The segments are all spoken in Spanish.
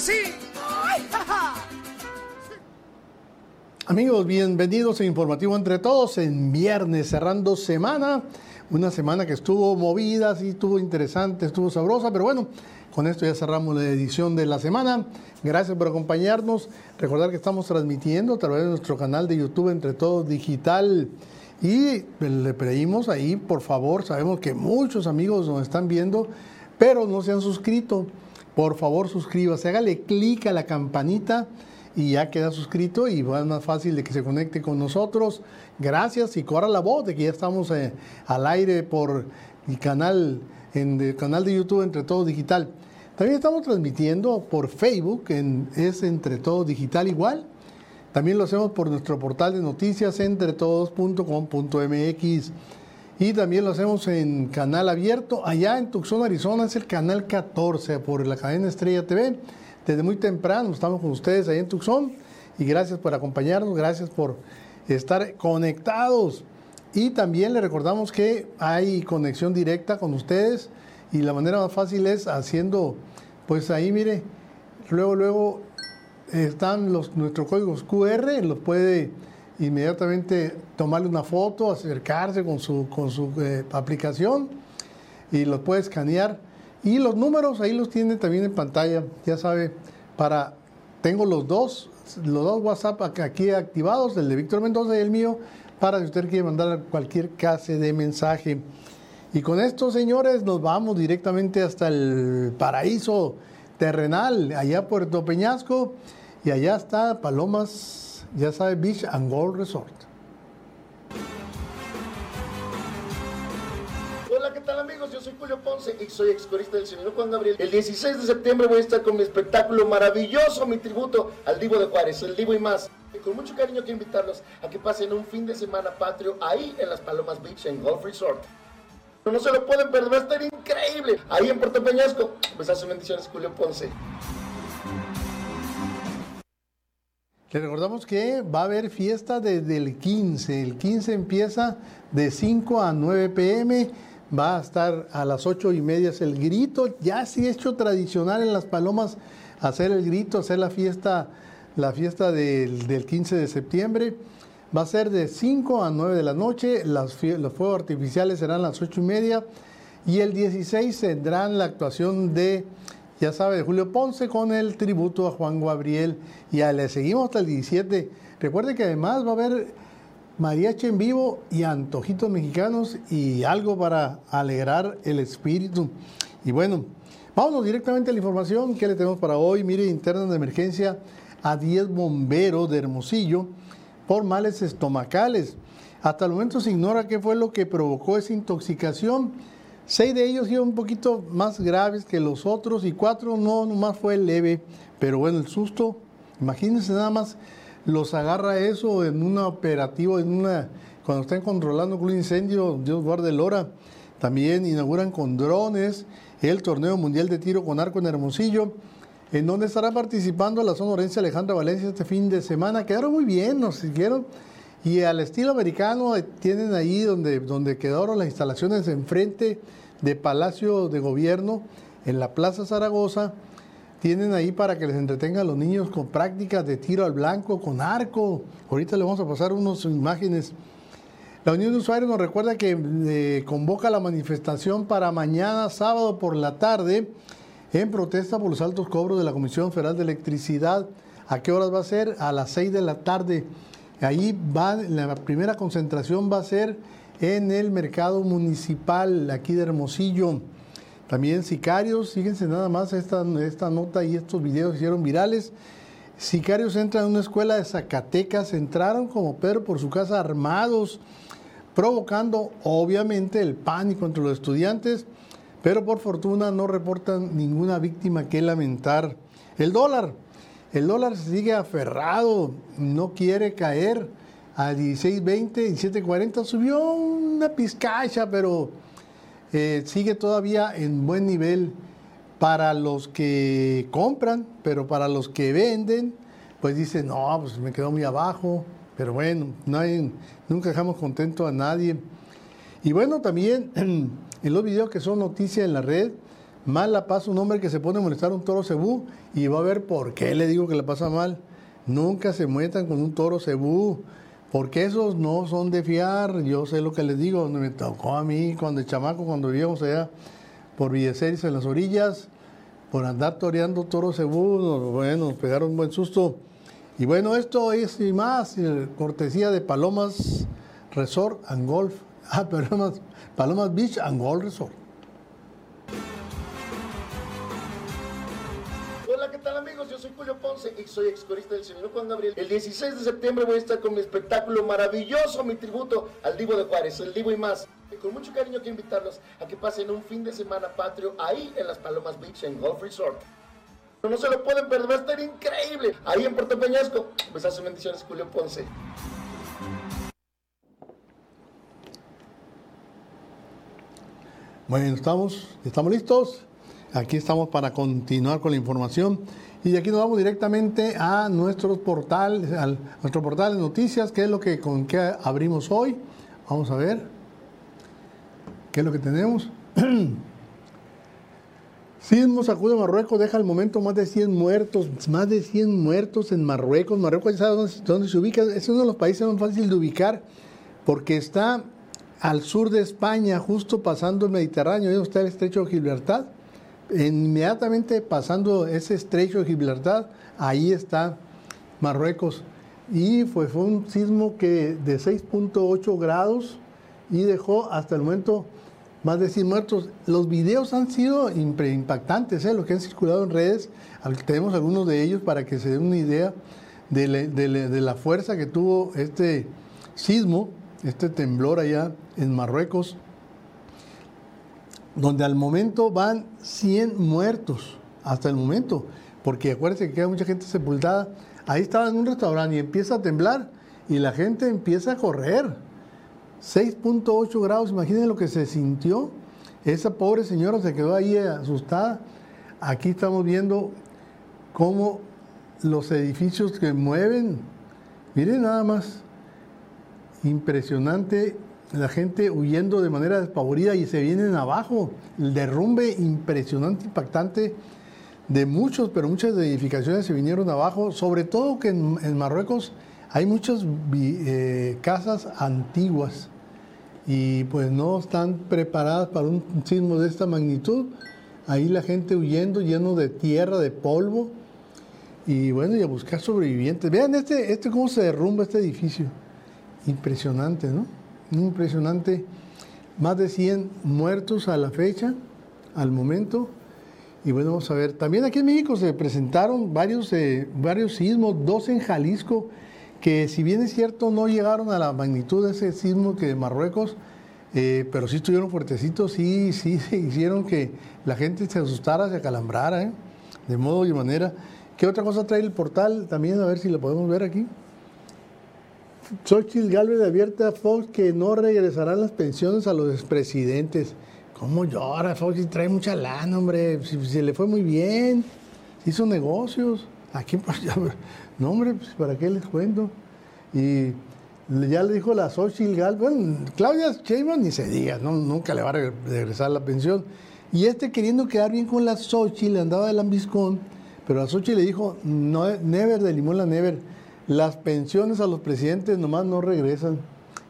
sí! Amigos, bienvenidos a Informativo Entre Todos en viernes, cerrando semana. Una semana que estuvo movida, sí, estuvo interesante, estuvo sabrosa, pero bueno, con esto ya cerramos la edición de la semana. Gracias por acompañarnos. Recordar que estamos transmitiendo a través de nuestro canal de YouTube Entre Todos Digital. Y le pedimos ahí, por favor, sabemos que muchos amigos nos están viendo, pero no se han suscrito. Por favor, suscríbase, hágale clic a la campanita y ya queda suscrito y va más fácil de que se conecte con nosotros. Gracias y corra la voz de que ya estamos eh, al aire por el canal, en el canal de YouTube Entre Todos Digital. También estamos transmitiendo por Facebook, en, es Entre Todos Digital igual. También lo hacemos por nuestro portal de noticias entretodos.com.mx y también lo hacemos en canal abierto. Allá en Tucson, Arizona es el canal 14 por la cadena Estrella TV desde muy temprano. Estamos con ustedes ahí en Tucson y gracias por acompañarnos, gracias por estar conectados. Y también le recordamos que hay conexión directa con ustedes y la manera más fácil es haciendo, pues ahí mire, luego, luego están los, nuestros códigos QR, los puede inmediatamente tomarle una foto, acercarse con su, con su eh, aplicación y los puede escanear y los números ahí los tiene también en pantalla, ya sabe, para, tengo los dos, los dos WhatsApp aquí activados, el de Víctor Mendoza y el mío, para si usted quiere mandar cualquier clase de mensaje. Y con esto, señores, nos vamos directamente hasta el paraíso terrenal, allá Puerto Peñasco, y allá está Palomas, ya sabe, Beach and Gold Resort. amigos? Yo soy Julio Ponce y soy excorista del señor Juan Gabriel. El 16 de septiembre voy a estar con mi espectáculo maravilloso, mi tributo al Divo de Juárez, el Divo y más. Y con mucho cariño quiero invitarlos a que pasen un fin de semana patrio ahí en las Palomas Beach en Golf Resort. No se lo pueden perder, va a estar increíble. Ahí en Puerto Peñasco. Pues hace bendiciones, Julio Ponce. Le recordamos que va a haber fiesta desde el 15. El 15 empieza de 5 a 9 pm va a estar a las ocho y media el grito, ya sí hecho tradicional en las palomas hacer el grito, hacer la fiesta, la fiesta del, del 15 de septiembre. Va a ser de 5 a 9 de la noche, los fuegos artificiales serán las ocho y media y el 16 tendrán la actuación de, ya sabe, de Julio Ponce con el tributo a Juan Gabriel y ya le seguimos hasta el 17. Recuerde que además va a haber mariachi en vivo y antojitos mexicanos y algo para alegrar el espíritu. Y bueno, vámonos directamente a la información que le tenemos para hoy. Mire, interna de emergencia a 10 bomberos de Hermosillo por males estomacales. Hasta el momento se ignora qué fue lo que provocó esa intoxicación. Seis de ellos iban un poquito más graves que los otros y cuatro no, nomás fue leve. Pero bueno, el susto, imagínense nada más los agarra eso en un operativo, en una, cuando están controlando un incendio, Dios guarde el hora. También inauguran con drones el torneo mundial de tiro con arco en Hermosillo, en donde estará participando la sonorense Alejandra Valencia este fin de semana. Quedaron muy bien, nos siguieron. Y al estilo americano eh, tienen ahí donde, donde quedaron las instalaciones enfrente de Palacio de Gobierno, en la Plaza Zaragoza tienen ahí para que les entretengan los niños con prácticas de tiro al blanco, con arco. Ahorita le vamos a pasar unas imágenes. La Unión de Usuarios nos recuerda que eh, convoca la manifestación para mañana, sábado por la tarde, en protesta por los altos cobros de la Comisión Federal de Electricidad. ¿A qué horas va a ser? A las 6 de la tarde. Ahí va, la primera concentración va a ser en el mercado municipal aquí de Hermosillo. También sicarios, fíjense nada más esta, esta nota y estos videos hicieron virales. Sicarios entran a una escuela de Zacatecas, entraron como Pedro por su casa armados, provocando obviamente el pánico entre los estudiantes, pero por fortuna no reportan ninguna víctima que lamentar. El dólar, el dólar sigue aferrado, no quiere caer. A 16.20, 17.40, subió una pizcacha, pero eh, sigue todavía en buen nivel. Para los que compran, pero para los que venden, pues dicen, no, pues me quedó muy abajo, pero bueno, nunca dejamos contento a nadie. Y bueno, también en los videos que son noticias en la red, mal la pasa un hombre que se pone a molestar a un toro cebú y va a ver por qué le digo que le pasa mal. Nunca se metan con un toro cebú, porque esos no son de fiar. Yo sé lo que les digo, me tocó a mí cuando el chamaco, cuando vivíamos allá por Villeceris en las orillas, por andar toreando toro cebú, bueno, nos pegaron un buen susto. Y bueno, esto es y más, cortesía de Palomas Resort and Golf. Ah, Palomas, Palomas Beach and Golf Resort. Julio Ponce y soy excorista del señor Juan Gabriel. El 16 de septiembre voy a estar con mi espectáculo maravilloso, mi tributo al Divo de Juárez, el Divo y más. Y con mucho cariño quiero invitarlos a que pasen un fin de semana patrio ahí en las Palomas Beach and Golf Resort. No se lo pueden perder, va a estar increíble. Ahí en Puerto Peñasco. hace bendiciones, Julio Ponce. Bueno, estamos, estamos listos. Aquí estamos para continuar con la información. Y aquí nos vamos directamente a nuestro portal, al, nuestro portal de noticias, que es lo que con qué abrimos hoy. Vamos a ver qué es lo que tenemos. Sismo sacude Marruecos, deja al momento más de 100 muertos, más de 100 muertos en Marruecos. Marruecos, ¿sabe dónde, se ubica? Es uno de los países más fáciles de ubicar porque está al sur de España, justo pasando el Mediterráneo, ahí está el estrecho de Gibraltar. Inmediatamente pasando ese estrecho de Gibraltar, ahí está Marruecos. Y fue, fue un sismo que de 6.8 grados y dejó hasta el momento más de 100 muertos. Los videos han sido impactantes, ¿eh? los que han circulado en redes. Tenemos algunos de ellos para que se den una idea de, la fuerza que tuvo este sismo, este temblor allá en Marruecos, donde al momento van 100 muertos, hasta el momento, porque acuérdense que queda mucha gente sepultada. Ahí estaba en un restaurante y empieza a temblar y la gente empieza a correr 6.8 grados, imaginen lo que se sintió. Esa pobre señora se quedó ahí asustada. Aquí estamos viendo cómo los edificios que mueven, miren nada más, impresionante, la gente huyendo de manera despavorida y se vienen abajo. El derrumbe impresionante, impactante de muchos, pero muchas edificaciones se vinieron abajo, sobre todo que en, Marruecos hay muchas eh, casas antiguas y pues no están preparadas para un sismo de esta magnitud. Ahí la gente huyendo, lleno de tierra, de polvo. Y bueno, y a buscar sobrevivientes. Vean este, este cómo se derrumba este edificio. Impresionante, ¿no? Impresionante. Más de 100 muertos a la fecha, al momento. Y bueno, vamos a ver. También aquí en México se presentaron varios, eh, varios sismos, dos en Jalisco que si bien es cierto no llegaron a la magnitud de ese sismo que de Marruecos, eh, pero sí estuvieron fuertecitos, sí, sí, hicieron que la gente se asustara, se acalambrara, ¿eh? de modo y manera. ¿Qué otra cosa trae el portal? También a ver si lo podemos ver aquí. Xochitl Galvez abierta a Fox que no regresarán las pensiones a los expresidentes. ¿Cómo llora Fox? Trae mucha lana, hombre. Si, se le fue muy bien, hizo negocios. Aquí, pues, no, hombre, pues, ¿para qué les cuento? Y ya le dijo la Xochitl Gal, bueno, Claudia Sheinbaum ni se diga, nunca le va a regresar la pensión. Y este queriendo quedar bien con la Xochitl, andaba de lambiscón, pero la Xochitl le dijo, no, never, de limón la never, las pensiones a los presidentes nomás no regresan.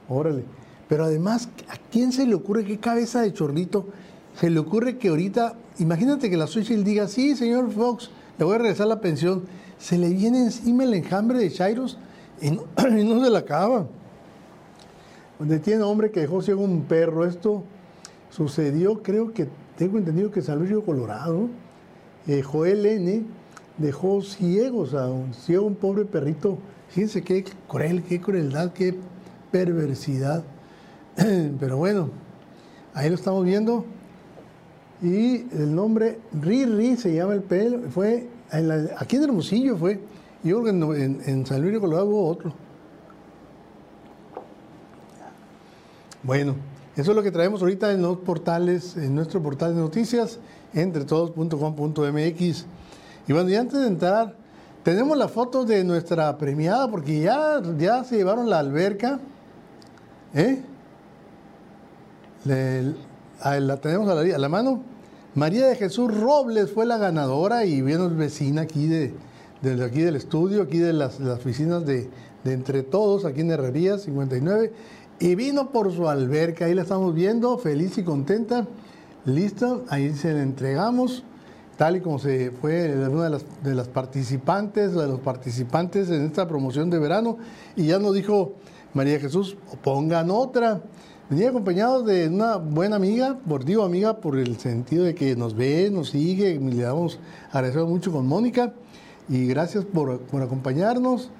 Órale. Pero además, ¿a quién se le ocurre, qué cabeza de chorlito, se le ocurre que ahorita, imagínate que la Xochitl diga, sí, señor Fox, le voy a regresar la pensión se le viene encima el enjambre de Chairos y no, se la acaba. Donde tiene hombre que dejó ciego un perro, esto sucedió, creo que tengo entendido que San Luis Río Colorado, eh, Joel N. dejó ciego, o sea, un, ciego un pobre perrito. Fíjense qué cruel, qué crueldad, qué perversidad. Pero bueno, ahí lo estamos viendo. Y el nombre Riri se llama el pelo, fue aquí en Hermosillo fue, yo en, en, San Luis de Colorado hubo otro. Bueno, eso es lo que traemos ahorita en los portales, en nuestro portal de noticias, entretodos.com.mx. Y bueno, y antes de entrar, tenemos la foto de nuestra premiada, porque ya, ya se llevaron la alberca. ¿Eh? la tenemos a la, mano. María de Jesús Robles fue la ganadora y viene vecina aquí de, aquí del estudio, aquí de las, oficinas de, de, Entre Todos, aquí en Herrería 59. Y vino por su alberca, ahí la estamos viendo, feliz y contenta. Listo, ahí se la entregamos, tal y como se fue una de las, de las participantes, de los participantes en esta promoción de verano. Y ya nos dijo María Jesús, pongan otra. Venía acompañado de una buena amiga, por digo amiga, por el sentido de que nos ve, nos sigue, le damos agradecido mucho con Mónica y gracias por, por, acompañarnos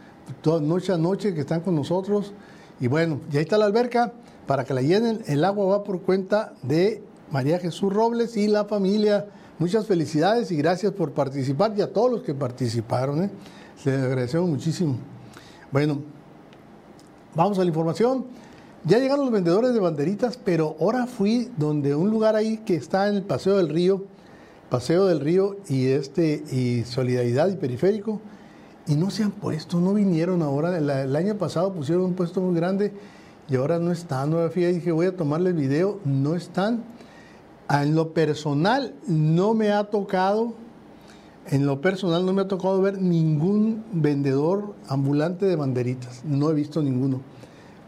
toda noche a noche que están con nosotros. Y bueno, ya está la alberca para que la llenen. El agua va por cuenta de María Jesús Robles y la familia. Muchas felicidades y gracias por participar y a todos los que participaron. ¿eh? Les agradecemos muchísimo. Bueno, vamos a la información. Ya llegaron los vendedores de banderitas, pero ahora fui donde un lugar ahí que está en el Paseo del Río, Paseo del Río y este y Solidaridad y Periférico, y no se han puesto, no vinieron ahora. El, año pasado pusieron un puesto muy grande y ahora no están. No y dije voy a tomarle el video, no están. En lo personal no me ha tocado, en lo personal no me ha tocado ver ningún vendedor ambulante de banderitas, no he visto ninguno.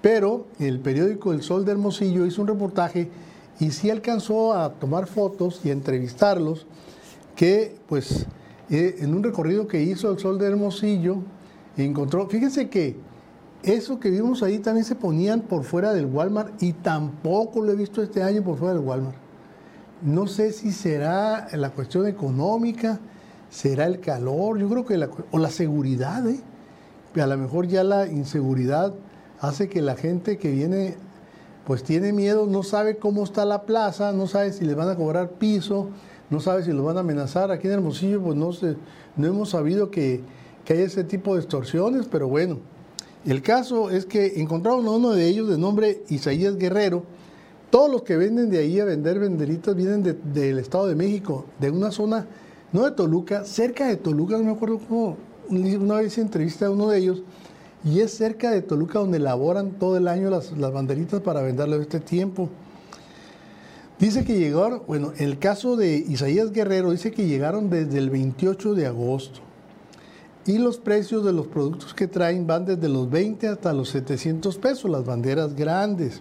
Pero el periódico El Sol de Hermosillo hizo un reportaje y sí alcanzó a tomar fotos y a entrevistarlos, que pues eh, en un recorrido que hizo El Sol de Hermosillo encontró, fíjense que eso que vimos ahí también se ponían por fuera del Walmart y tampoco lo he visto este año por fuera del Walmart. No sé si será la cuestión económica, será el calor, yo creo que la, o la seguridad, ¿eh? a lo mejor ya la inseguridad hace que la gente que viene pues tiene miedo, no sabe cómo está la plaza, no sabe si le van a cobrar piso, no sabe si lo van a amenazar. Aquí en Hermosillo pues no, se, no hemos sabido que, que hay ese tipo de extorsiones, pero bueno. El caso es que encontraron a uno de ellos de nombre Isaías Guerrero. Todos los que venden de ahí a vender venderitas vienen del Estado de México, de una zona, no de Toluca, cerca de Toluca, no me acuerdo cómo, una vez entrevisté a uno de ellos, y es cerca de Toluca donde elaboran todo el año las, banderitas para venderle este tiempo. Dice que llegaron, bueno, el caso de Isaías Guerrero dice que llegaron desde el 28 de agosto y los precios de los productos que traen van desde los 20 hasta los 700 pesos, las banderas grandes.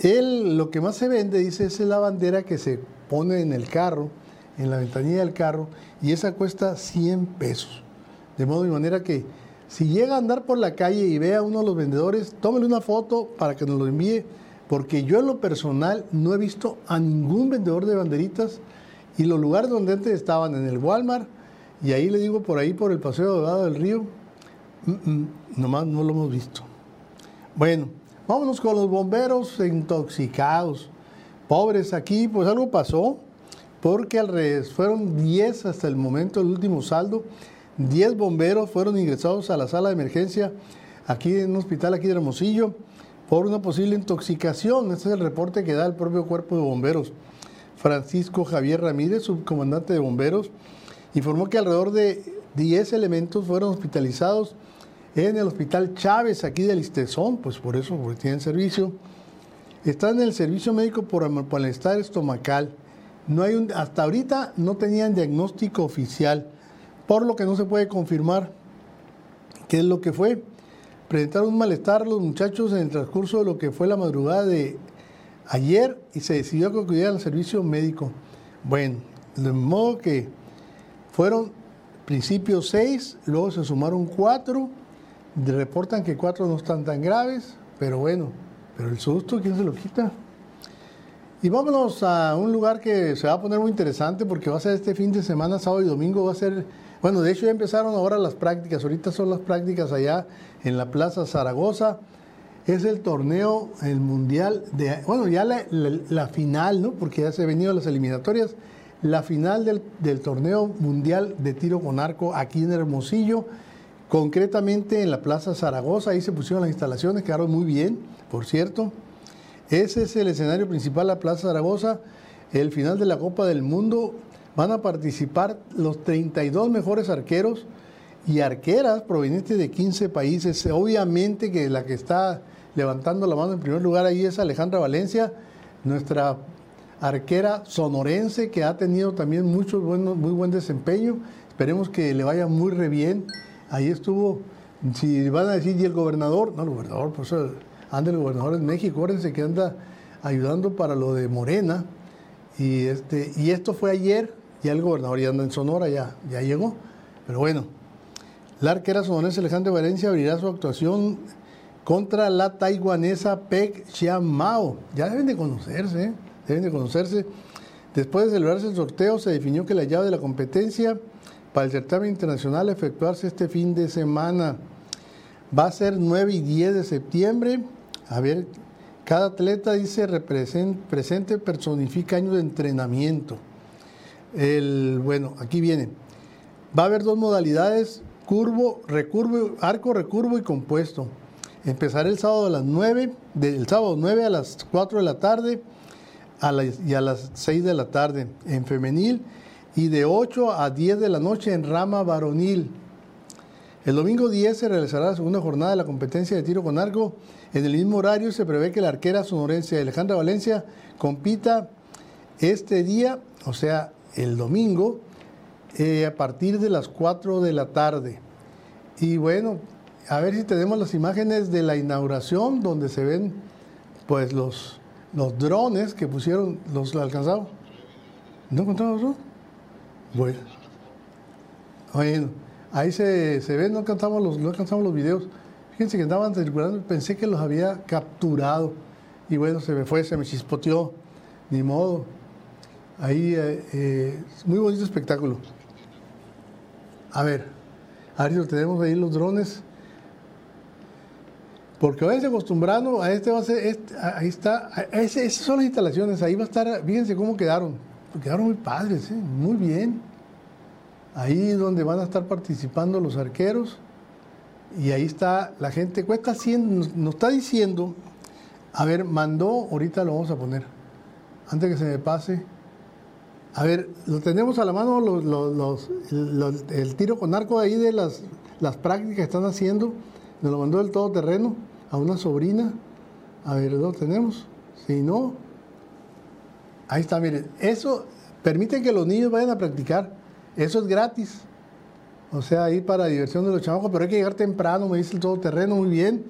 Él, lo que más se vende, dice, es la bandera que se pone en el carro, en la ventanilla del carro, y esa cuesta 100 pesos. De modo y manera que si llega a andar por la calle y ve a uno de los vendedores, tómele una foto para que nos lo envíe, porque yo en lo personal no he visto a ningún vendedor de banderitas y los lugares donde antes estaban en el Walmart y ahí le digo por ahí por el paseo de lado del río, nomás no lo hemos visto. Bueno, vámonos con los bomberos intoxicados. Pobres aquí, pues algo pasó, porque al revés, fueron 10 hasta el momento, el último saldo. 10 bomberos fueron ingresados a la sala de emergencia aquí en un hospital aquí de Hermosillo por una posible intoxicación. Este es el reporte que da el propio cuerpo de bomberos. Francisco Javier Ramírez, subcomandante de bomberos, informó que alrededor de 10 elementos fueron hospitalizados en el hospital Chávez, aquí del Istezón, pues por eso, porque tienen servicio. Están en el servicio médico por malestar estomacal. No hay hasta ahorita no tenían diagnóstico oficial por lo que no se puede confirmar qué es lo que fue. Presentaron un malestar los muchachos en el transcurso de lo que fue la madrugada de ayer y se decidió que acudieran al servicio médico. Bueno, de modo que fueron principios seis, luego se sumaron cuatro, reportan que cuatro no están tan graves, pero bueno, pero el susto, ¿quién se lo quita? Y vámonos a un lugar que se va a poner muy interesante porque va a ser este fin de semana, sábado y domingo, va a ser bueno, de hecho ya empezaron ahora las prácticas, ahorita son las prácticas allá en la Plaza Zaragoza. Es el torneo, el mundial de, bueno, ya la, final, ¿no? Porque ya se han venido las eliminatorias, la final del, del torneo mundial de tiro con arco aquí en Hermosillo, concretamente en la Plaza Zaragoza, ahí se pusieron las instalaciones, quedaron muy bien, por cierto. Ese es el escenario principal, la Plaza Zaragoza, el final de la Copa del Mundo van a participar los 32 mejores arqueros y arqueras provenientes de 15 países. Obviamente que la que está levantando la mano en primer lugar ahí es Alejandra Valencia, nuestra arquera sonorense que ha tenido también mucho bueno, muy buen desempeño. Esperemos que le vaya muy re bien. Ahí estuvo, si van a decir, y el gobernador, no, el gobernador, pues anda el gobernador en México, acuérdense que anda ayudando para lo de Morena. Y, este, y esto fue ayer, ya el gobernador ya anda en Sonora, ya, ya llegó. Pero bueno, la arquera sonorense Alejandra Valencia abrirá su actuación contra la taiwanesa Pek Xian Mao. Ya deben de conocerse, ¿eh? deben de conocerse. Después de celebrarse el sorteo, se definió que la llave de la competencia para el certamen internacional efectuarse este fin de semana va a ser 9 y 10 de septiembre. A ver, cada atleta dice presente personifica años de entrenamiento. El, bueno, aquí viene. Va a haber dos modalidades, curvo, recurvo, arco, recurvo y compuesto. Empezará el sábado a las 9, del sábado 9 a las 4 de la tarde y a las 6 de la tarde en femenil y de 8 a 10 de la noche en rama varonil. El domingo 10 se realizará la segunda jornada de la competencia de tiro con arco. En el mismo horario se prevé que la arquera sonorense Alejandra Valencia compita este día, o sea, el domingo, eh, a partir de las 4 de la tarde. Y bueno, a ver si tenemos las imágenes de la inauguración donde se ven pues los, los drones que pusieron, los alcanzados. ¿No encontramos eso? Bueno. Ahí se, se ven, no alcanzamos los, no alcanzamos los videos. Fíjense que andaban circulando, pensé que los había capturado. Y bueno, se me fue, se me chispoteó. Ni modo. Ahí, eh, eh, muy bonito espectáculo. A ver, a ver si lo tenemos ahí los drones. Porque vayan acostumbrando a este va a ser, este, ahí está, esas son las instalaciones, ahí va a estar, fíjense cómo quedaron, quedaron muy padres, ¿eh? muy bien. Ahí donde van a estar participando los arqueros, y ahí está la gente, cuesta 100, nos, está diciendo, a ver, mandó, ahorita lo vamos a poner, antes que se me pase. A ver, lo tenemos a la mano el tiro con arco ahí de las, las prácticas que están haciendo. Nos lo mandó el todoterreno a una sobrina. A ver, ¿lo tenemos? Si no, ahí está, miren. Eso permite que los niños vayan a practicar. Eso es gratis. O sea, ahí para diversión de los chamacos, pero hay que llegar temprano, me dice el todoterreno, muy bien.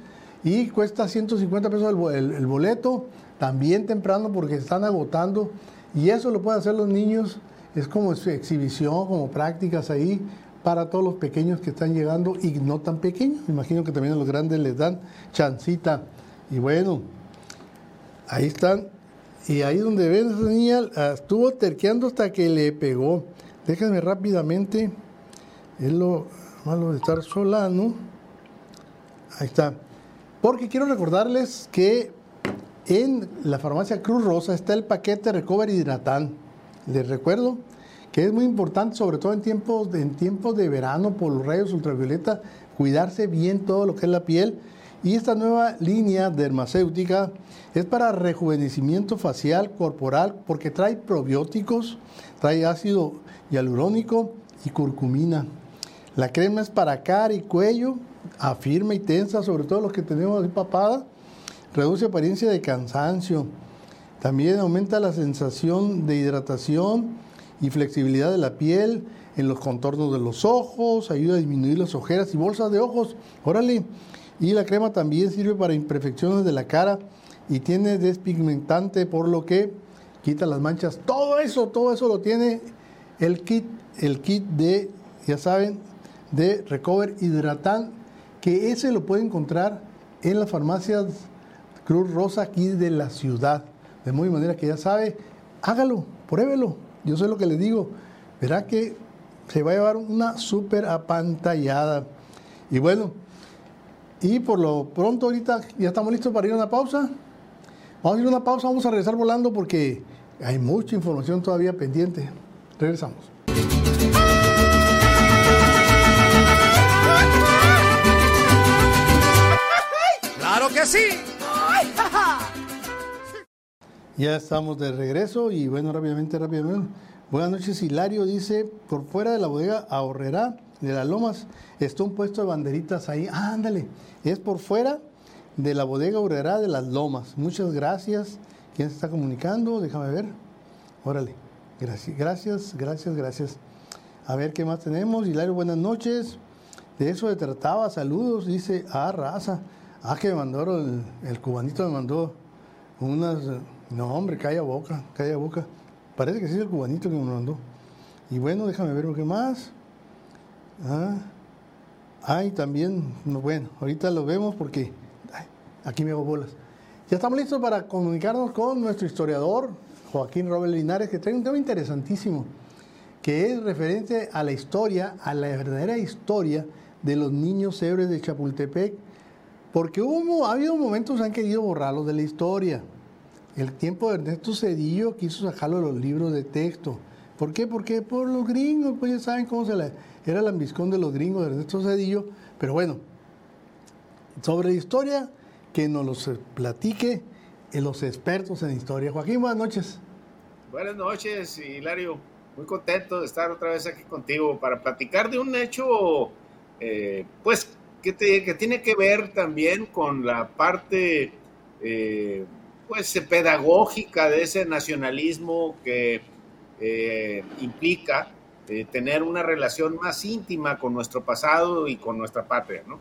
Y cuesta 150 pesos el, boleto, también temprano porque están agotando. Y eso lo pueden hacer los niños, es como exhibición, como prácticas ahí para todos los pequeños que están llegando y no tan pequeños. Me imagino que también a los grandes les dan chancita. Y bueno, ahí están. Y ahí donde ven esa niña, estuvo terqueando hasta que le pegó. Déjenme rápidamente es lo malo de estar solano. Ahí está. Porque quiero recordarles que en la farmacia Cruz Rosa está el paquete Recover Hidratán. Les recuerdo que es muy importante, sobre todo en tiempos, en tiempos de verano por los rayos ultravioleta, cuidarse bien todo lo que es la piel. Y esta nueva línea dermacéutica es para rejuvenecimiento facial, corporal, porque trae probióticos, trae ácido hialurónico y curcumina. La crema es para cara y cuello, afirma y tensa, sobre todo los que tenemos papada. Reduce apariencia de cansancio. También aumenta la sensación de hidratación y flexibilidad de la piel en los contornos de los ojos, ayuda a disminuir las ojeras y bolsas de ojos. Órale. Y la crema también sirve para imperfecciones de la cara y tiene despigmentante, por lo que quita las manchas. Todo eso, todo eso lo tiene el kit, el kit de, ya saben, de Recover Hidratan, que ese lo puede encontrar en las farmacias Cruz Rosa aquí de la ciudad. De muy manera que ya sabe, hágalo, pruébelo. Yo sé lo que le digo. Verá que se va a llevar una súper apantallada. Y bueno, y por lo pronto ahorita ya estamos listos para ir a una pausa. Vamos a ir a una pausa, vamos a regresar volando porque hay mucha información todavía pendiente. Regresamos. que sí! Ya estamos de regreso y bueno, rápidamente, rápidamente. Buenas noches, Hilario dice, por fuera de la bodega ahorrará de las lomas está un puesto de banderitas ahí. ándale, es por fuera de la bodega ahorrará de las lomas. Muchas gracias. ¿Quién se está comunicando? Déjame ver. Órale. Gracias, gracias, gracias, gracias. A ver qué más tenemos. Hilario, buenas noches. De eso se trataba. Saludos, dice. Ah, raza. Ah, que me mandó el, el cubanito, me mandó unas. No, hombre, calla boca, calla boca. Parece que sí es el cubanito que me mandó. Y bueno, déjame ver lo que más. Ah, ay, también, bueno, ahorita lo vemos porque aquí me hago bolas. Ya estamos listos para comunicarnos con nuestro historiador, Joaquín Robert Linares, que trae un tema interesantísimo, que es referente a la historia, a la verdadera historia de los niños héroes de Chapultepec, porque hubo, ha habido momentos que han querido borrarlos de la historia. El tiempo de Ernesto Cedillo quiso sacarlo de los libros de texto. ¿Por qué? Porque por los gringos, pues ya saben cómo se la, era el ambiscón de los gringos de Ernesto Cedillo. Pero bueno, sobre la historia, que nos los platique los expertos en historia. Joaquín, buenas noches. Buenas noches, Hilario. Muy contento de estar otra vez aquí contigo para platicar de un hecho, eh, pues, que, que, tiene que ver también con la parte, eh, pues, pedagógica de ese nacionalismo que eh, implica tener una relación más íntima con nuestro pasado y con nuestra patria, ¿no?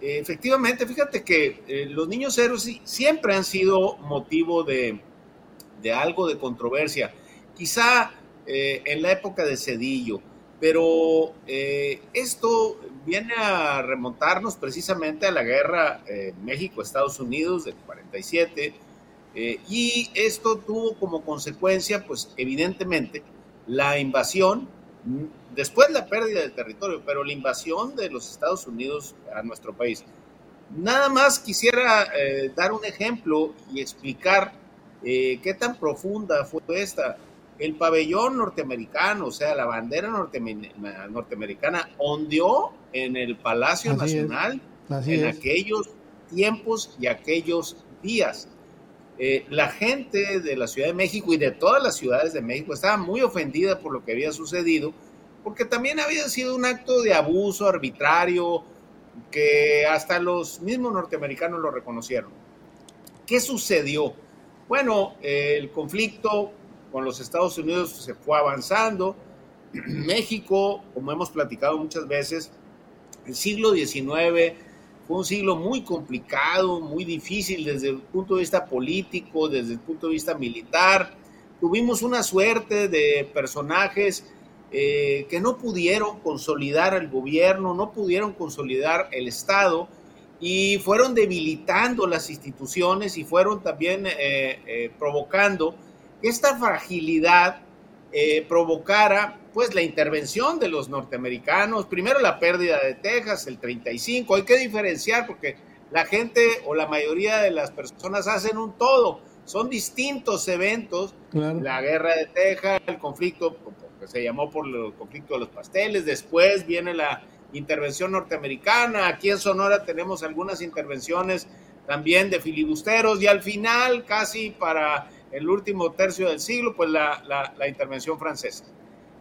efectivamente, fíjate que eh, los niños héroes siempre han sido motivo de, algo de controversia, quizá eh, en la época de Cedillo, pero eh, esto viene a remontarnos precisamente a la guerra México-Estados Unidos del 47, y esto tuvo como consecuencia, pues evidentemente, la invasión después la pérdida del territorio, pero la invasión de los Estados Unidos a nuestro país. Nada más quisiera eh, dar un ejemplo y explicar eh, qué tan profunda fue esta. El pabellón norteamericano, o sea, la bandera norteamericana, ondeó en el Palacio Nacional en aquellos tiempos y aquellos días. Eh, la gente de la Ciudad de México y de todas las ciudades de México estaba muy ofendida por lo que había sucedido porque también había sido un acto de abuso arbitrario que hasta los mismos norteamericanos lo reconocieron. ¿Qué sucedió? Bueno, el conflicto con los Estados Unidos se fue avanzando. México, como hemos platicado muchas veces, el siglo XIX fue un siglo muy complicado, muy difícil desde el punto de vista político, desde el punto de vista militar. Tuvimos una suerte de personajes eh, que no pudieron consolidar el gobierno, no pudieron consolidar el Estado y fueron debilitando las instituciones y fueron también eh, eh, provocando que esta fragilidad provocara pues la intervención de los norteamericanos, primero la pérdida de Texas, el 35, hay que diferenciar porque la gente o la mayoría de las personas hacen un todo, son distintos eventos, la guerra de Texas, el conflicto que se llamó por el conflicto de los pasteles, después viene la intervención norteamericana, aquí en Sonora tenemos algunas intervenciones también de filibusteros. Y al final, casi para el último tercio del siglo, pues la, la, intervención francesa.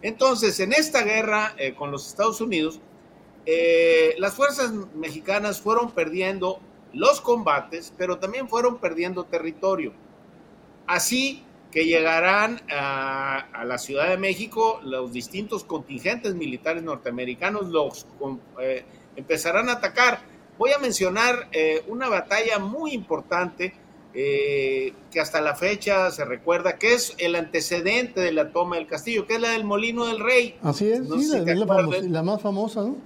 Entonces, en esta guerra eh, con los Estados Unidos, eh, las fuerzas mexicanas fueron perdiendo los combates, pero también fueron perdiendo territorio. Así que llegarán a, la Ciudad de México los distintos contingentes militares norteamericanos, los eh, empezarán a atacar. Voy a mencionar una batalla muy importante eh, que hasta la fecha se recuerda, que es el antecedente de la toma del castillo, que es la del Molino del Rey. Así es, sí, la, más famosa, ¿no?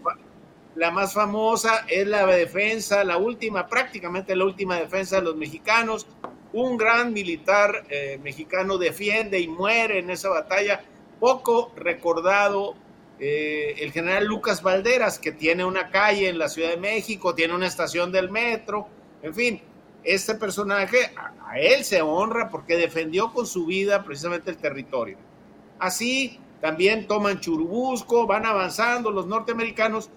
La más famosa es la defensa, la última, prácticamente la última defensa de los mexicanos un gran militar eh, mexicano defiende y muere en esa batalla. Poco recordado eh, el general Lucas Valderas, que tiene una calle en la Ciudad de México, tiene una estación del metro, en fin, este personaje, a, él se honra porque defendió con su vida precisamente el territorio. Así también toman Churubusco, van avanzando los norteamericanos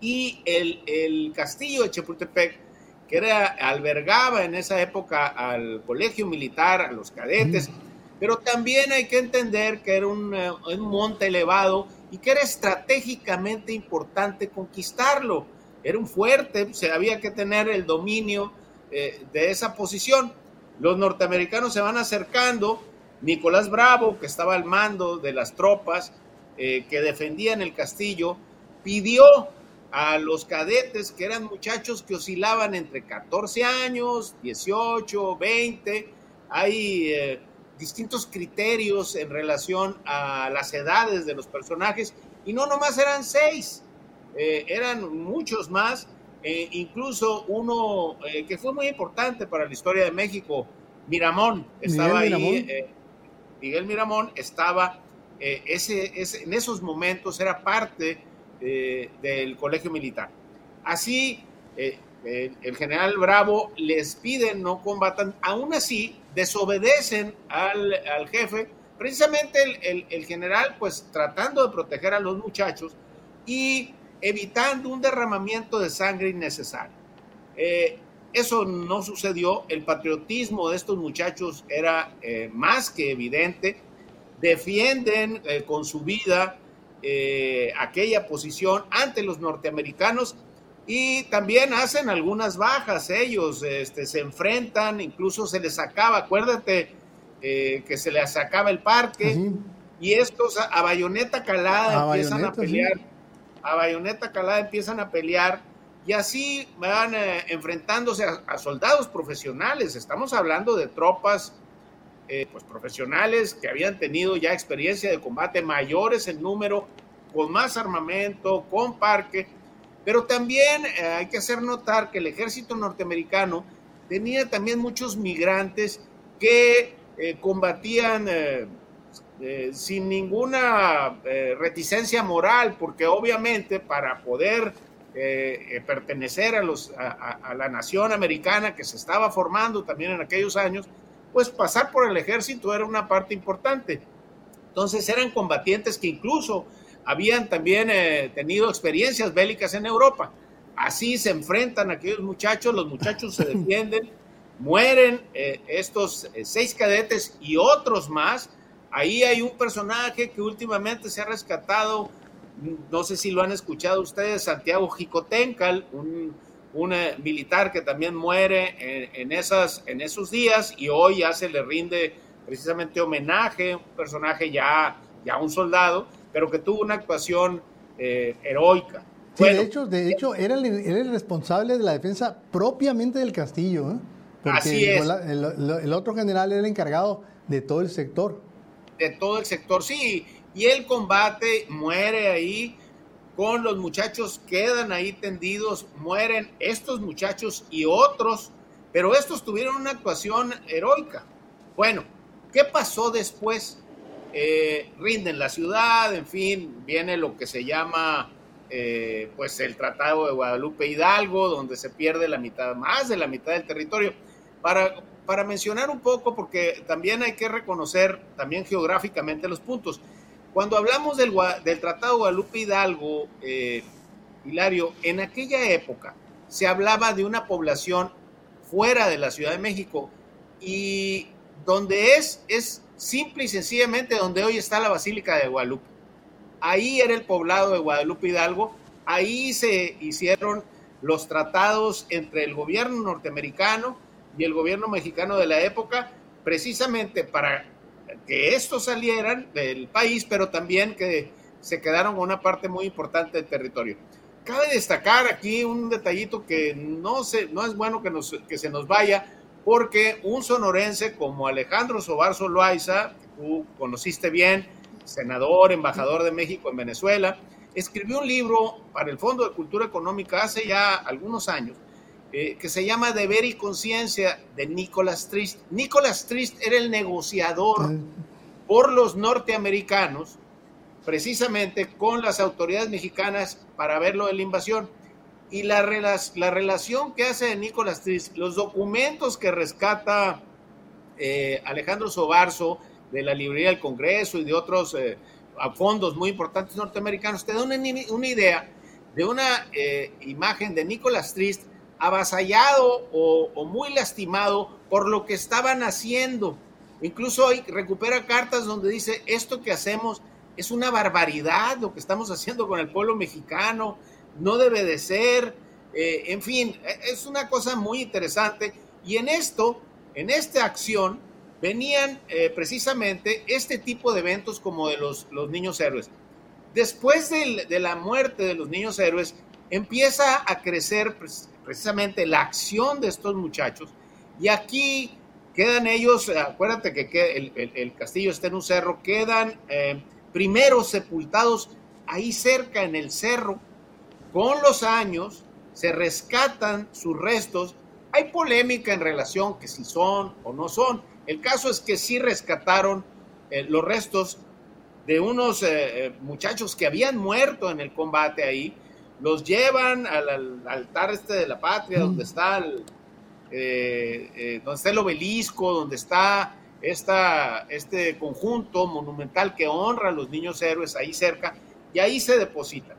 y el, el castillo de Chapultepec que era, albergaba en esa época al colegio militar, a los cadetes, pero también hay que entender que era un, eh, un, monte elevado y que era estratégicamente importante conquistarlo. Era un fuerte, se había que tener el dominio eh, de esa posición. Los norteamericanos se van acercando, Nicolás Bravo, que estaba al mando de las tropas eh, que defendían el castillo, pidió a los cadetes, que eran muchachos que oscilaban entre 14 años, 18, 20, hay eh, distintos criterios en relación a las edades de los personajes, y no nomás eran seis, eran muchos más, incluso uno que fue muy importante para la historia de México, Miramón, estaba ahí Miguel Miramón estaba, eh, ese, en esos momentos era parte eh, del colegio militar. Así, eh, el general Bravo les pide no combatan, aún así desobedecen al, jefe, precisamente el, general pues tratando de proteger a los muchachos y evitando un derramamiento de sangre innecesario. Eso no sucedió, el patriotismo de estos muchachos era eh, más que evidente, defienden eh, con su vida eh, aquella posición ante los norteamericanos y también hacen algunas bajas. Ellos, este, se enfrentan, incluso se les sacaba, acuérdate que se les sacaba el parque y estos a, bayoneta calada empiezan a pelear, a bayoneta calada empiezan a pelear y así van eh, enfrentándose a, soldados profesionales. Estamos hablando de tropas eh, pues profesionales que habían tenido ya experiencia de combate mayores en número, con más armamento, con parque, pero también eh, hay que hacer notar que el ejército norteamericano tenía también muchos migrantes que combatían sin ninguna reticencia moral, porque obviamente para poder eh, pertenecer a, los, a, la nación americana que se estaba formando también en aquellos años, pues pasar por el ejército era una parte importante. Entonces eran combatientes que incluso habían también eh, tenido experiencias bélicas en Europa. Así se enfrentan aquellos muchachos, los muchachos se defienden, mueren eh, estos seis cadetes y otros más. Ahí hay un personaje que últimamente se ha rescatado no sé si lo han escuchado ustedes, Santiago Jicotencal, un, eh, militar que también muere en, esas, en esos días y hoy ya se le rinde precisamente homenaje, un personaje ya, ya un soldado, pero que tuvo una actuación eh, heroica. de hecho, de hecho era, el, responsable de la defensa propiamente del castillo. ¿eh? Así es. el, otro general era el encargado de todo el sector. De todo el sector, sí y el combate muere ahí con los muchachos quedan ahí tendidos, mueren estos muchachos y otros, pero estos tuvieron una actuación heroica. Bueno, ¿qué pasó después? Eh, rinden la ciudad, en fin, viene lo que se llama eh, pues el Tratado de Guadalupe Hidalgo, donde se pierde la mitad, más de la mitad del territorio. Para, para mencionar un poco, porque también hay que reconocer también geográficamente los puntos. Cuando hablamos del, Tratado Guadalupe Hidalgo, eh, Hilario, en aquella época se hablaba de una población fuera de la Ciudad de México y donde es, es simple y sencillamente donde hoy está la Basílica de Guadalupe. Ahí era el poblado de Guadalupe Hidalgo, ahí se hicieron los tratados entre el gobierno norteamericano y el gobierno mexicano de la época, precisamente para que estos salieran del país, pero también que se quedaron con una parte muy importante del territorio. Cabe destacar aquí un detallito que no, se, no es bueno que, nos, que se nos vaya, porque un sonorense como Alejandro Sobarzo Loaiza, que tú conociste bien, senador, embajador de México en Venezuela, escribió un libro para el Fondo de Cultura Económica hace ya algunos años, eh, que se llama Deber y Conciencia de Nicolás Trist. Nicolás Trist era el negociador por los norteamericanos, precisamente con las autoridades mexicanas para ver lo de la invasión. Y la, la relación que hace de Nicolás Trist, los documentos que rescata eh, Alejandro Sobarzo de la librería del Congreso y de otros eh, fondos muy importantes norteamericanos, te da una, una idea de una imagen de Nicolás Trist avasallado o, muy lastimado por lo que estaban haciendo. Incluso hoy recupera cartas donde dice, esto que hacemos es una barbaridad, lo que estamos haciendo con el pueblo mexicano, no debe de ser, eh, en fin, es una cosa muy interesante. Y en esto, en esta acción, venían eh, precisamente este tipo de eventos como de los, los niños héroes. Después de la muerte de los niños héroes, empieza a crecer precisamente la acción de estos muchachos y aquí quedan ellos, acuérdate que el, castillo está en un cerro, quedan eh, primero sepultados ahí cerca en el cerro. Con los años se rescatan sus restos. Hay polémica en relación que si son o no son. El caso es que sí rescataron eh, los restos de unos eh, muchachos que habían muerto en el combate ahí. Los llevan al, altar este de la patria, donde está el, eh, eh, donde está el obelisco, donde está esta, este conjunto monumental que honra a los niños héroes ahí cerca, y ahí se deposita.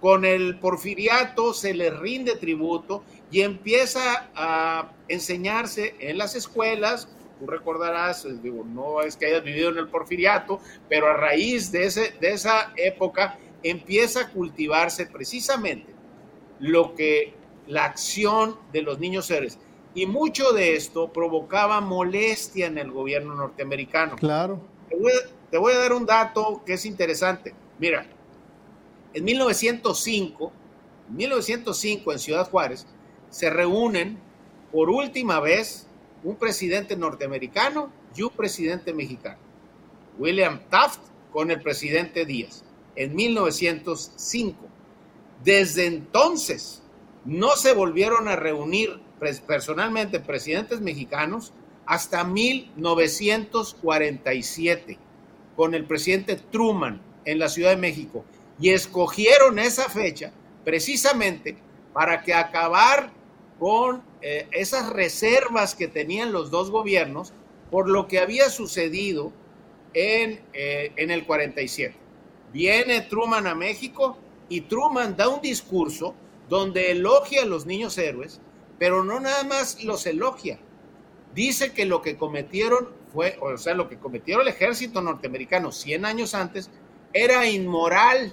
Con el porfiriato se le rinde tributo y empieza a enseñarse en las escuelas. Tú recordarás, digo, no es que hayas vivido en el porfiriato, pero a raíz de, ese, de esa época empieza a cultivarse precisamente lo que la acción de los niños héroes. Y mucho de esto provocaba molestia en el gobierno norteamericano. Claro. Te voy, a, dar un dato que es interesante. Mira, en 1905, en 1905 en Ciudad Juárez, se reúnen por última vez un presidente norteamericano y un presidente mexicano. William Taft con el presidente Díaz en 1905. Desde entonces no se volvieron a reunir personalmente presidentes mexicanos hasta 1947 con el presidente Truman en la Ciudad de México y escogieron esa fecha precisamente para que acabar con eh, esas reservas que tenían los dos gobiernos por lo que había sucedido en, eh, en el 47. Viene Truman a México y Truman da un discurso donde elogia a los niños héroes pero no nada más los elogia. Dice que lo que cometieron fue, o sea, lo que cometió el ejército norteamericano 100 años antes era inmoral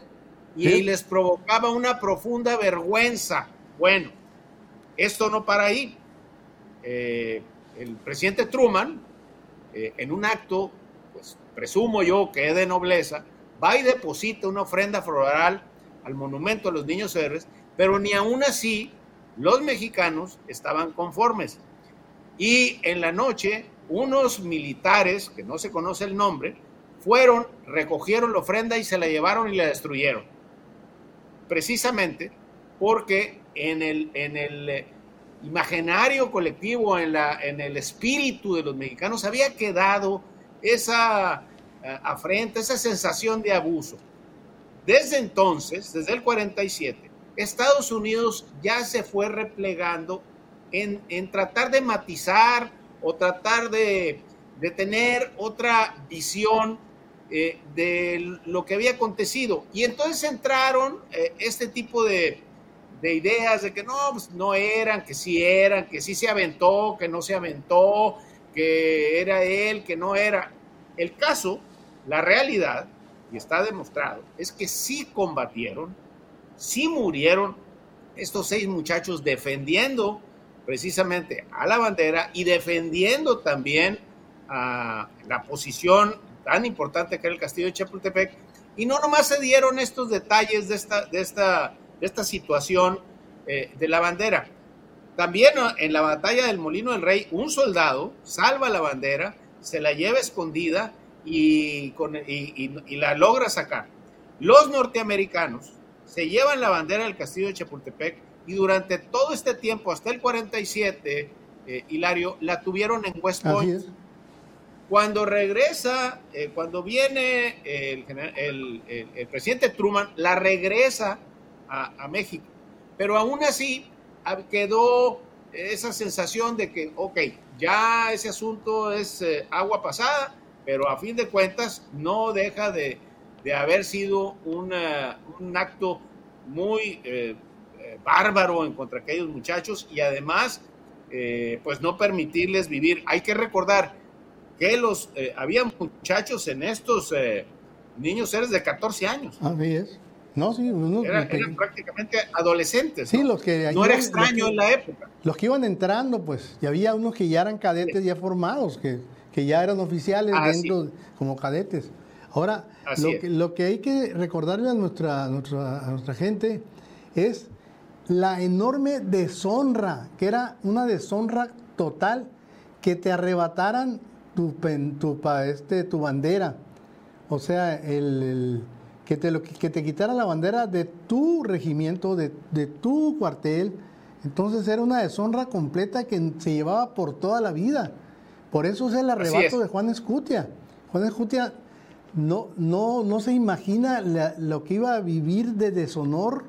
y les provocaba una profunda vergüenza. Bueno, esto no para ahí. Eh, el presidente Truman, eh, en un acto, pues presumo yo que es de nobleza, y deposita una ofrenda floral al monumento a los niños héroes, pero ni aún así los mexicanos estaban conformes. Y en la noche, unos militares, que no se conoce el nombre, fueron, recogieron la ofrenda y se la llevaron y la destruyeron. Precisamente porque en el, en el eh, imaginario colectivo, en, la, en el espíritu de los mexicanos, había quedado esa eh, afrenta, esa sensación de abuso. Desde entonces, desde el 47, Estados Unidos ya se fue replegando en, tratar de matizar o tratar de, tener otra visión eh, de lo que había acontecido. Y entonces entraron eh, este tipo de, ideas de que no, pues no eran, que sí eran, que sí se aventó, que no se aventó, que era él, que no era. El caso, la realidad, y está demostrado, es que sí combatieron, sí murieron estos seis muchachos defendiendo precisamente a la bandera y defendiendo también a la posición tan importante que era el castillo de Chapultepec. Y no nomás se dieron estos detalles de esta, de esta, de esta situación eh, de la bandera. También en la batalla del Molino del Rey, un soldado salva la bandera, se la lleva escondida y, con, y la logra sacar. Los norteamericanos se llevan la bandera del castillo de Chapultepec y durante todo este tiempo, hasta el 47, eh, Hilario, la tuvieron en West Point. Cuando regresa, eh, cuando viene el, el, presidente Truman, la regresa a, México. Pero aún así quedó esa sensación de que, ok, ya ese asunto es eh, agua pasada, pero a fin de cuentas no deja de, de haber sido un acto muy eh, eh, bárbaro en contra aquellos muchachos y además, eh, pues no permitirles vivir. Hay que recordar que los había muchachos en estos niños seres de 14 años. Así es. No, sí, eran, prácticamente adolescentes. Sí, los que no era extraño en la época. Los que iban entrando, pues, y había unos que ya eran cadetes ya formados, que que ya eran oficiales Ah, dentro como cadetes. Ahora, lo que, lo que hay que recordarle a nuestra, nuestra, a nuestra gente es la enorme deshonra, que era una deshonra total, que te arrebataran tu, pen- tu, este, tu bandera. O sea, el, el- que, te, lo, que te quitara la bandera de tu regimiento, de, de tu cuartel. Entonces era una deshonra completa que se llevaba por toda la vida. Por eso es el arrebato es. de Juan Escutia. Juan Escutia no, no, no se imagina la- lo que iba a vivir de deshonor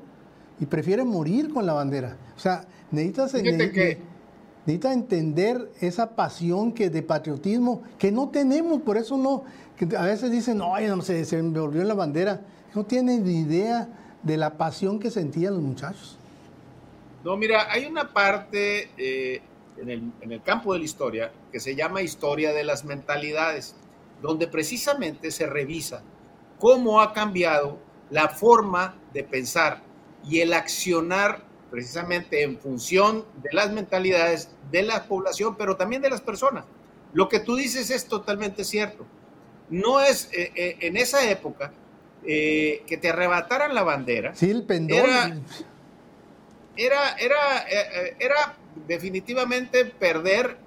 y prefiere morir con la bandera. O sea, necesitas, Fíjate ne- que- necesita entender esa pasión que de patriotismo que no tenemos, por eso no, que a veces dicen, no, no se, se me volvió la bandera. No tienen ni idea de la pasión que sentían los muchachos. No, mira, hay una parte eh, en, el, en el campo de la historia que se llama historia de las mentalidades, donde precisamente se revisa cómo ha cambiado la forma de pensar y el accionar precisamente en función de las mentalidades de la población, pero también de las personas. Lo que tú dices es totalmente cierto. No es eh, eh, en esa época eh, que te arrebataran la bandera, Sí, el pendón. Era- era, era, eh, eh, era definitivamente perder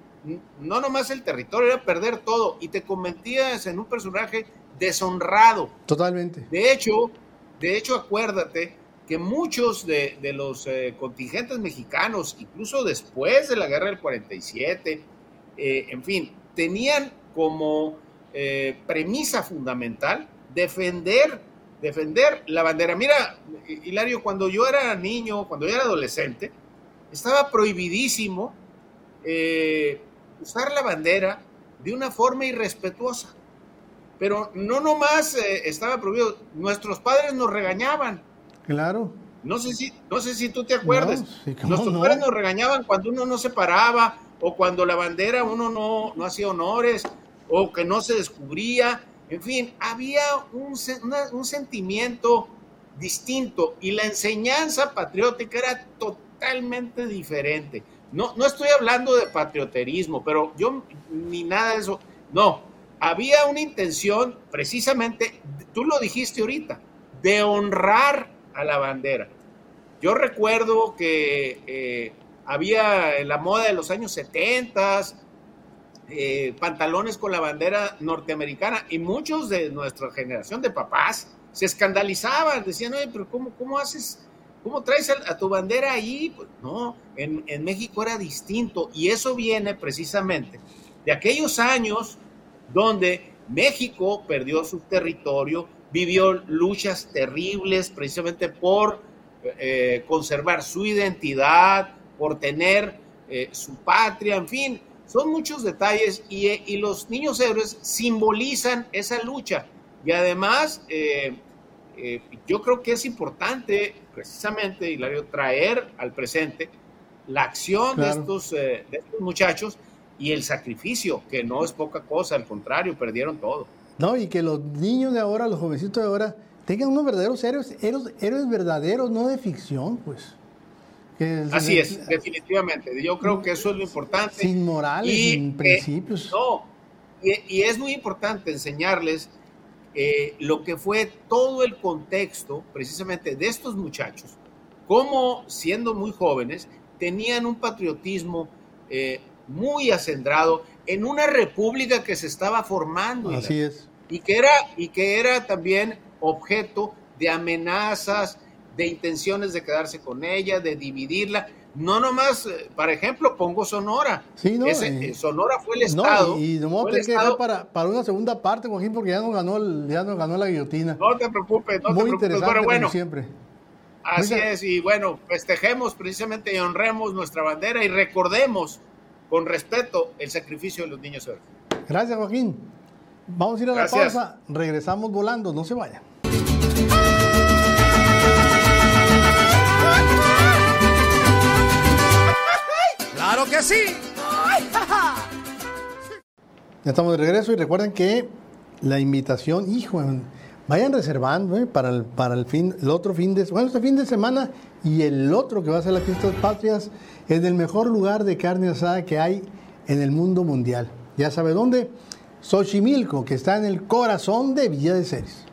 no nomás el territorio, era perder todo y te convertías en un personaje deshonrado. Totalmente. De hecho, de hecho, acuérdate que muchos de, de los eh, contingentes mexicanos, incluso después de la guerra del 47, eh, en fin, tenían como eh, premisa fundamental defender, defender la bandera. Mira, Hilario, cuando yo era niño, cuando yo era adolescente, estaba prohibidísimo eh, usar la bandera de una forma irrespetuosa. Pero no nomás eh, estaba prohibido, nuestros padres nos regañaban. Claro. No sé si, no sé si tú te acuerdas. No, sí, ¿cómo Nuestros no? padres nos regañaban cuando uno no se paraba o cuando la bandera uno no, no hacía honores o que no se descubría. En fin, había un, una- un sentimiento distinto y la enseñanza patriótica era totalmente diferente. No, no estoy hablando de patrioterismo, pero yo ni nada de eso. No, había una intención precisamente, tú lo dijiste ahorita, de honrar a la bandera. Yo recuerdo que eh, había en la moda de los años 70 eh, pantalones con la bandera norteamericana y muchos de nuestra generación de papás se escandalizaban, decían, oye, pero ¿cómo, cómo haces, cómo traes a, tu bandera ahí? Pues no, en, México era distinto y eso viene precisamente de aquellos años donde México perdió su territorio, vivió luchas terribles precisamente por eh, conservar su identidad, por tener eh, su patria, en fin, son muchos detalles y, eh, y los niños héroes simbolizan esa lucha. Y además, eh, yo creo que es importante, precisamente, Hilario, traer al presente la acción de, Claro. estos, eh, de estos muchachos y el sacrificio, que no es poca cosa, al contrario, perdieron todo. No, y que los niños de ahora, los jovencitos de ahora, tengan unos verdaderos héroes, héroes, héroes verdaderos, no de ficción, pues. Que Así es, definitivamente. Yo creo que eso es lo importante. Sin morales, Y, sin eh, principios. No, y, y es muy importante enseñarles eh, lo que fue todo el contexto precisamente de estos muchachos, cómo siendo muy jóvenes tenían un patriotismo eh, muy acendrado en una república que se estaba formando Así es. y que era y que era también objeto de amenazas, de intenciones de quedarse con ella, de dividirla. No nomás, eh, por ejemplo, pongo Sonora. Sí, no, Ese, eh, Sonora fue el No, estado. y, y nos vamos a tener que dejar para, para una segunda parte, Joaquín, porque ya nos ganó, el- ya nos ganó la guillotina. No te preocupes, no Muy te preocupes. interesante, Bueno, bueno, como siempre. así es. Y bueno, festejemos precisamente y honremos nuestra bandera y recordemos con respeto el sacrificio de los niños héroes. Gracias, Joaquín. Vamos a ir a la pausa. Regresamos volando, no se vayan. ¡Claro que sí! Ya estamos de regreso y recuerden que la invitación, hijo, vayan reservando ¿eh? para, el, para el, fin, el otro fin de bueno, este fin de semana y el otro que va a ser la fiesta de patrias es el mejor lugar de carne asada que hay en el mundo mundial. ya sabe dónde, Xochimilco, que está en el corazón de Villa de Ceres.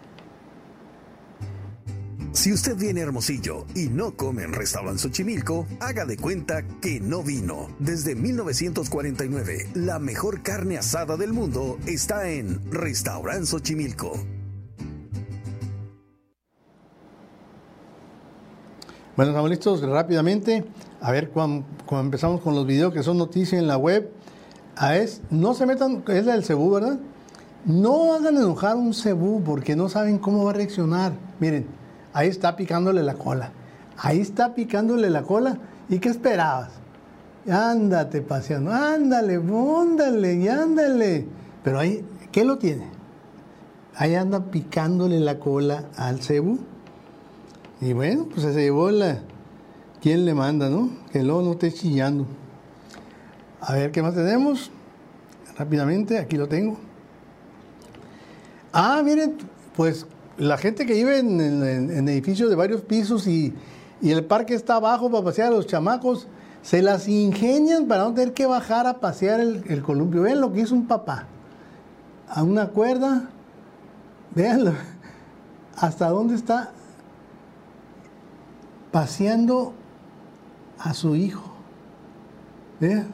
Si usted viene Hermosillo y no come en Restaurant Xochimilco, haga de cuenta que no vino. Desde 1949, la mejor carne asada del mundo está en Restaurant Xochimilco. Bueno, estamos listos rápidamente. A ver, cuando, empezamos con los videos que son noticias en la web, a es, no se metan, es la del cebú, ¿verdad? No hagan enojar un cebú porque no saben cómo va a reaccionar. Miren, ahí está picándole la cola. Ahí está picándole la cola. ¿Y qué esperabas? Ándate paseando, ándale, ándale, y ándale. Pero ahí, ¿qué lo tiene? Ahí anda picándole la cola al cebú. Y bueno, pues se llevó la... ¿Quién le manda, no? Que luego no esté chillando. A ver, ¿qué más tenemos? Rápidamente, aquí lo tengo. Ah, miren, pues la gente que vive en, edificios de varios pisos y, el parque está abajo para pasear a los chamacos, se las ingenian para no tener que bajar a pasear el, el columpio. Vean lo que hizo un papá. A una cuerda, véanlo, hasta dónde está paseando a su hijo. ¿Vean?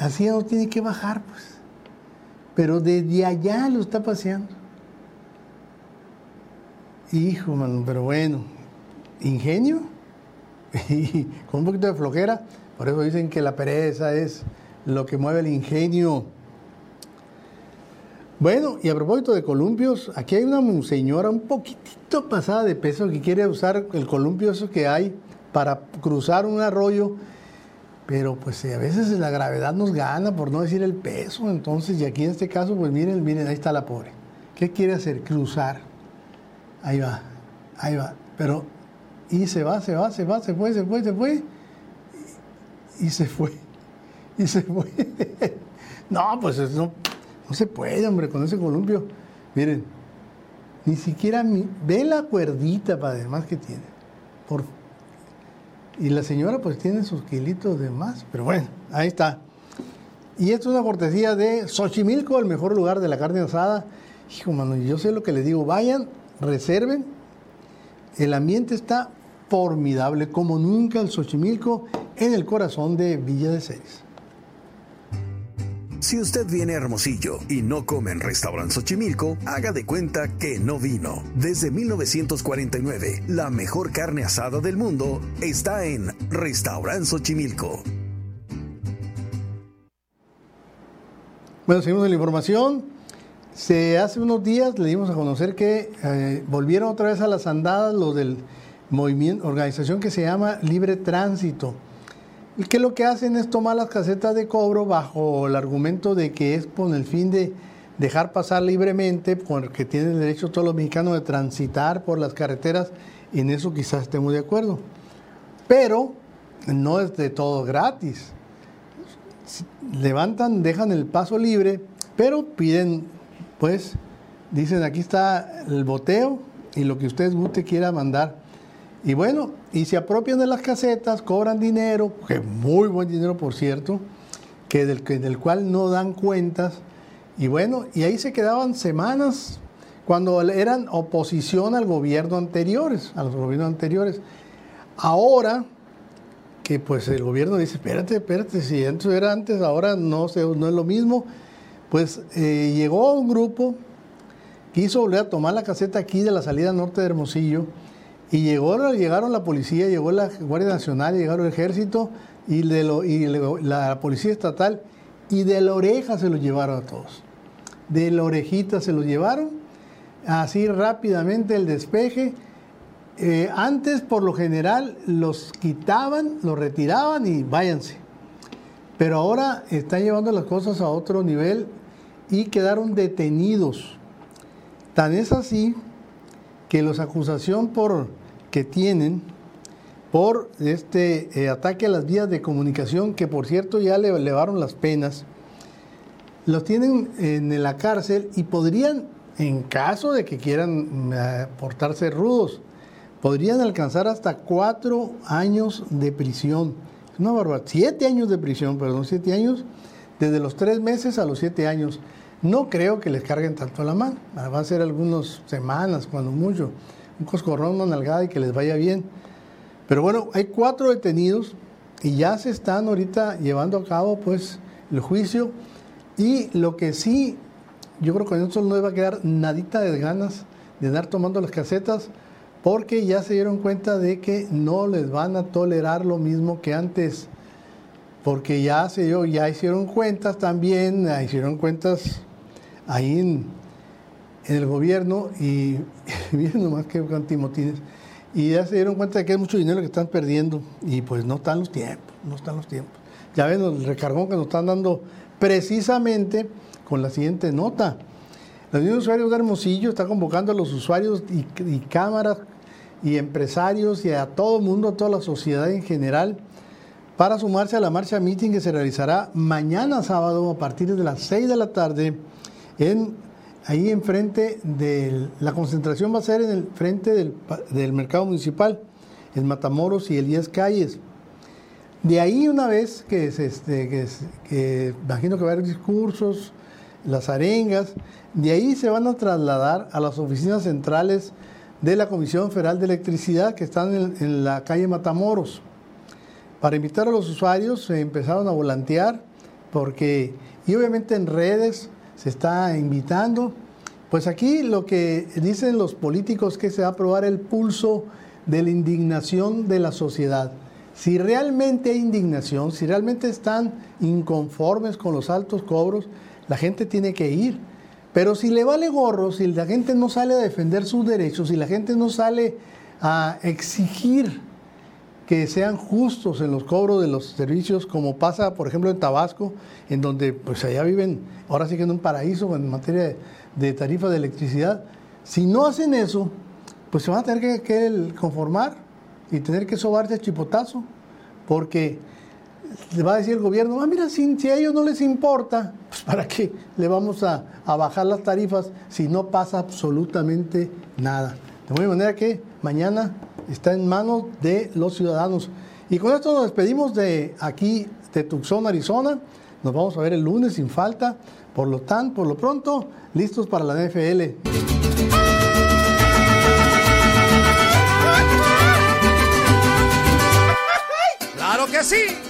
Así no tiene que bajar, pues. Pero desde allá lo está paseando. Hijo, mano, pero bueno, ingenio y con un poquito de flojera. Por eso dicen que la pereza es lo que mueve el ingenio. Bueno, y a propósito de columpios, aquí hay una señora un poquitito pasada de peso que quiere usar el columpio eso que hay para cruzar un arroyo, pero pues a veces la gravedad nos gana, por no decir el peso, entonces, y aquí en este caso, pues miren, miren, ahí está la pobre. ¿Qué quiere hacer? Cruzar. Ahí va, ahí va. Pero, y se va, se va, se va, se fue, se fue, se fue. Y, se fue. Y se fue. no, pues no, no se puede, hombre, con ese columpio. Miren, ni siquiera ve la cuerdita para además que tiene. Por, y la señora pues tiene sus kilitos de más, pero bueno, ahí está. Y esto es una cortesía de Xochimilco, el mejor lugar de la carne asada. Hijo, mano, yo sé lo que les digo, vayan reserven. El ambiente está formidable, como nunca el Xochimilco, en el corazón de Villa de Ceres. Si usted viene a Hermosillo y no come en Restaurant Xochimilco, haga de cuenta que no vino. Desde 1949, la mejor carne asada del mundo está en Restaurant Xochimilco. Bueno, seguimos en la información. Se hace unos días le dimos a conocer que eh, volvieron otra vez a las andadas los del movimiento, organización que se llama Libre Tránsito. Y que lo que hacen es tomar las casetas de cobro bajo el argumento de que es con el fin de dejar pasar libremente, porque tienen derecho todos los mexicanos de transitar por las carreteras, en eso quizás estemos de acuerdo. Pero no es de todo gratis. Levantan, dejan el paso libre, pero piden pues dicen aquí está el boteo y lo que usted guste quiera mandar. Y bueno, y se apropian de las casetas, cobran dinero, que muy buen dinero por cierto, que del, que del cual no dan cuentas. Y bueno, y ahí se quedaban semanas cuando eran oposición al gobierno anteriores, a los anteriores. Ahora que pues el gobierno dice, espérate, espérate, si eso era antes, ahora no, no es lo mismo, pues eh, llegó un grupo, quiso volver a tomar la caseta aquí de la salida norte de Hermosillo, y llegó, llegaron la policía, llegó la Guardia Nacional, llegaron el ejército y, de la policía estatal, y de la oreja se los llevaron a todos. De la orejita se los llevaron, así rápidamente el despeje. Eh, antes, por lo general, los quitaban, los retiraban y váyanse. Pero ahora están llevando las cosas a otro nivel y quedaron detenidos. Tan es así que los acusación por que tienen por este eh, ataque a las vías de comunicación, que por cierto ya le elevaron las penas, los tienen en la cárcel y podrían, en caso de que quieran eh, portarse rudos, podrían alcanzar hasta cuatro años de prisión. Es una barbaridad. Siete años de prisión, perdón, siete años desde los tres meses a los siete años. No creo que les carguen tanto la mano. Va a ser algunas semanas, cuando mucho. Un coscorrón, una nalgada y que les vaya bien. Pero bueno, hay cuatro detenidos y ya se están ahorita llevando a cabo pues el juicio. Y lo que sí, yo creo que con esto no va a quedar nadita de ganas de andar tomando las casetas porque ya se dieron cuenta de que no les van a tolerar lo mismo que antes porque ya se dio, ya hicieron cuentas también, hicieron cuentas ahí en, el gobierno y viendo más que con Timotines, y ya se dieron cuenta de que hay mucho dinero que están perdiendo y pues no están los tiempos, no están los tiempos. Ya ven el recargón que nos están dando precisamente con la siguiente nota. La Unión de Usuarios de Hermosillo está convocando a los usuarios y, y cámaras y empresarios y a todo el mundo, a toda la sociedad en general, para sumarse a la marcha meeting que se realizará mañana sábado a partir de las 6 de la tarde en ahí enfrente de la concentración va a ser en el frente del, mercado municipal, en Matamoros y el 10 calles. De ahí una vez que, este, que, imagino que va a haber discursos, las arengas, de ahí se van a trasladar a las oficinas centrales de la Comisión Federal de Electricidad que están en la calle Matamoros. Para invitar a los usuarios se empezaron a volantear porque, y obviamente en redes se está invitando. Pues aquí lo que dicen los políticos que se va a probar el pulso de la indignación de la sociedad. Si realmente hay indignación, si realmente están inconformes con los altos cobros, la gente tiene que ir. Pero si le vale gorro, si la gente no sale a defender sus derechos, si la gente no sale a exigir que sean justos en los cobros de los servicios, como pasa, por ejemplo, en Tabasco, en donde pues allá viven, ahora sí que en un paraíso en materia de, tarifa de electricidad. Si no hacen eso, pues se van a tener que, conformar y tener que sobarse a chipotazo, porque le va a decir el gobierno, ah, mira, si, a ellos no les importa, pues para qué le vamos a, a bajar las tarifas si no pasa absolutamente nada. De manera que mañana está en manos de los ciudadanos. Y con esto nos despedimos de aquí, de Tucson, Arizona. Nos vamos a ver el lunes sin falta. Por lo tanto, por lo pronto, listos para la NFL. ¡Claro que sí!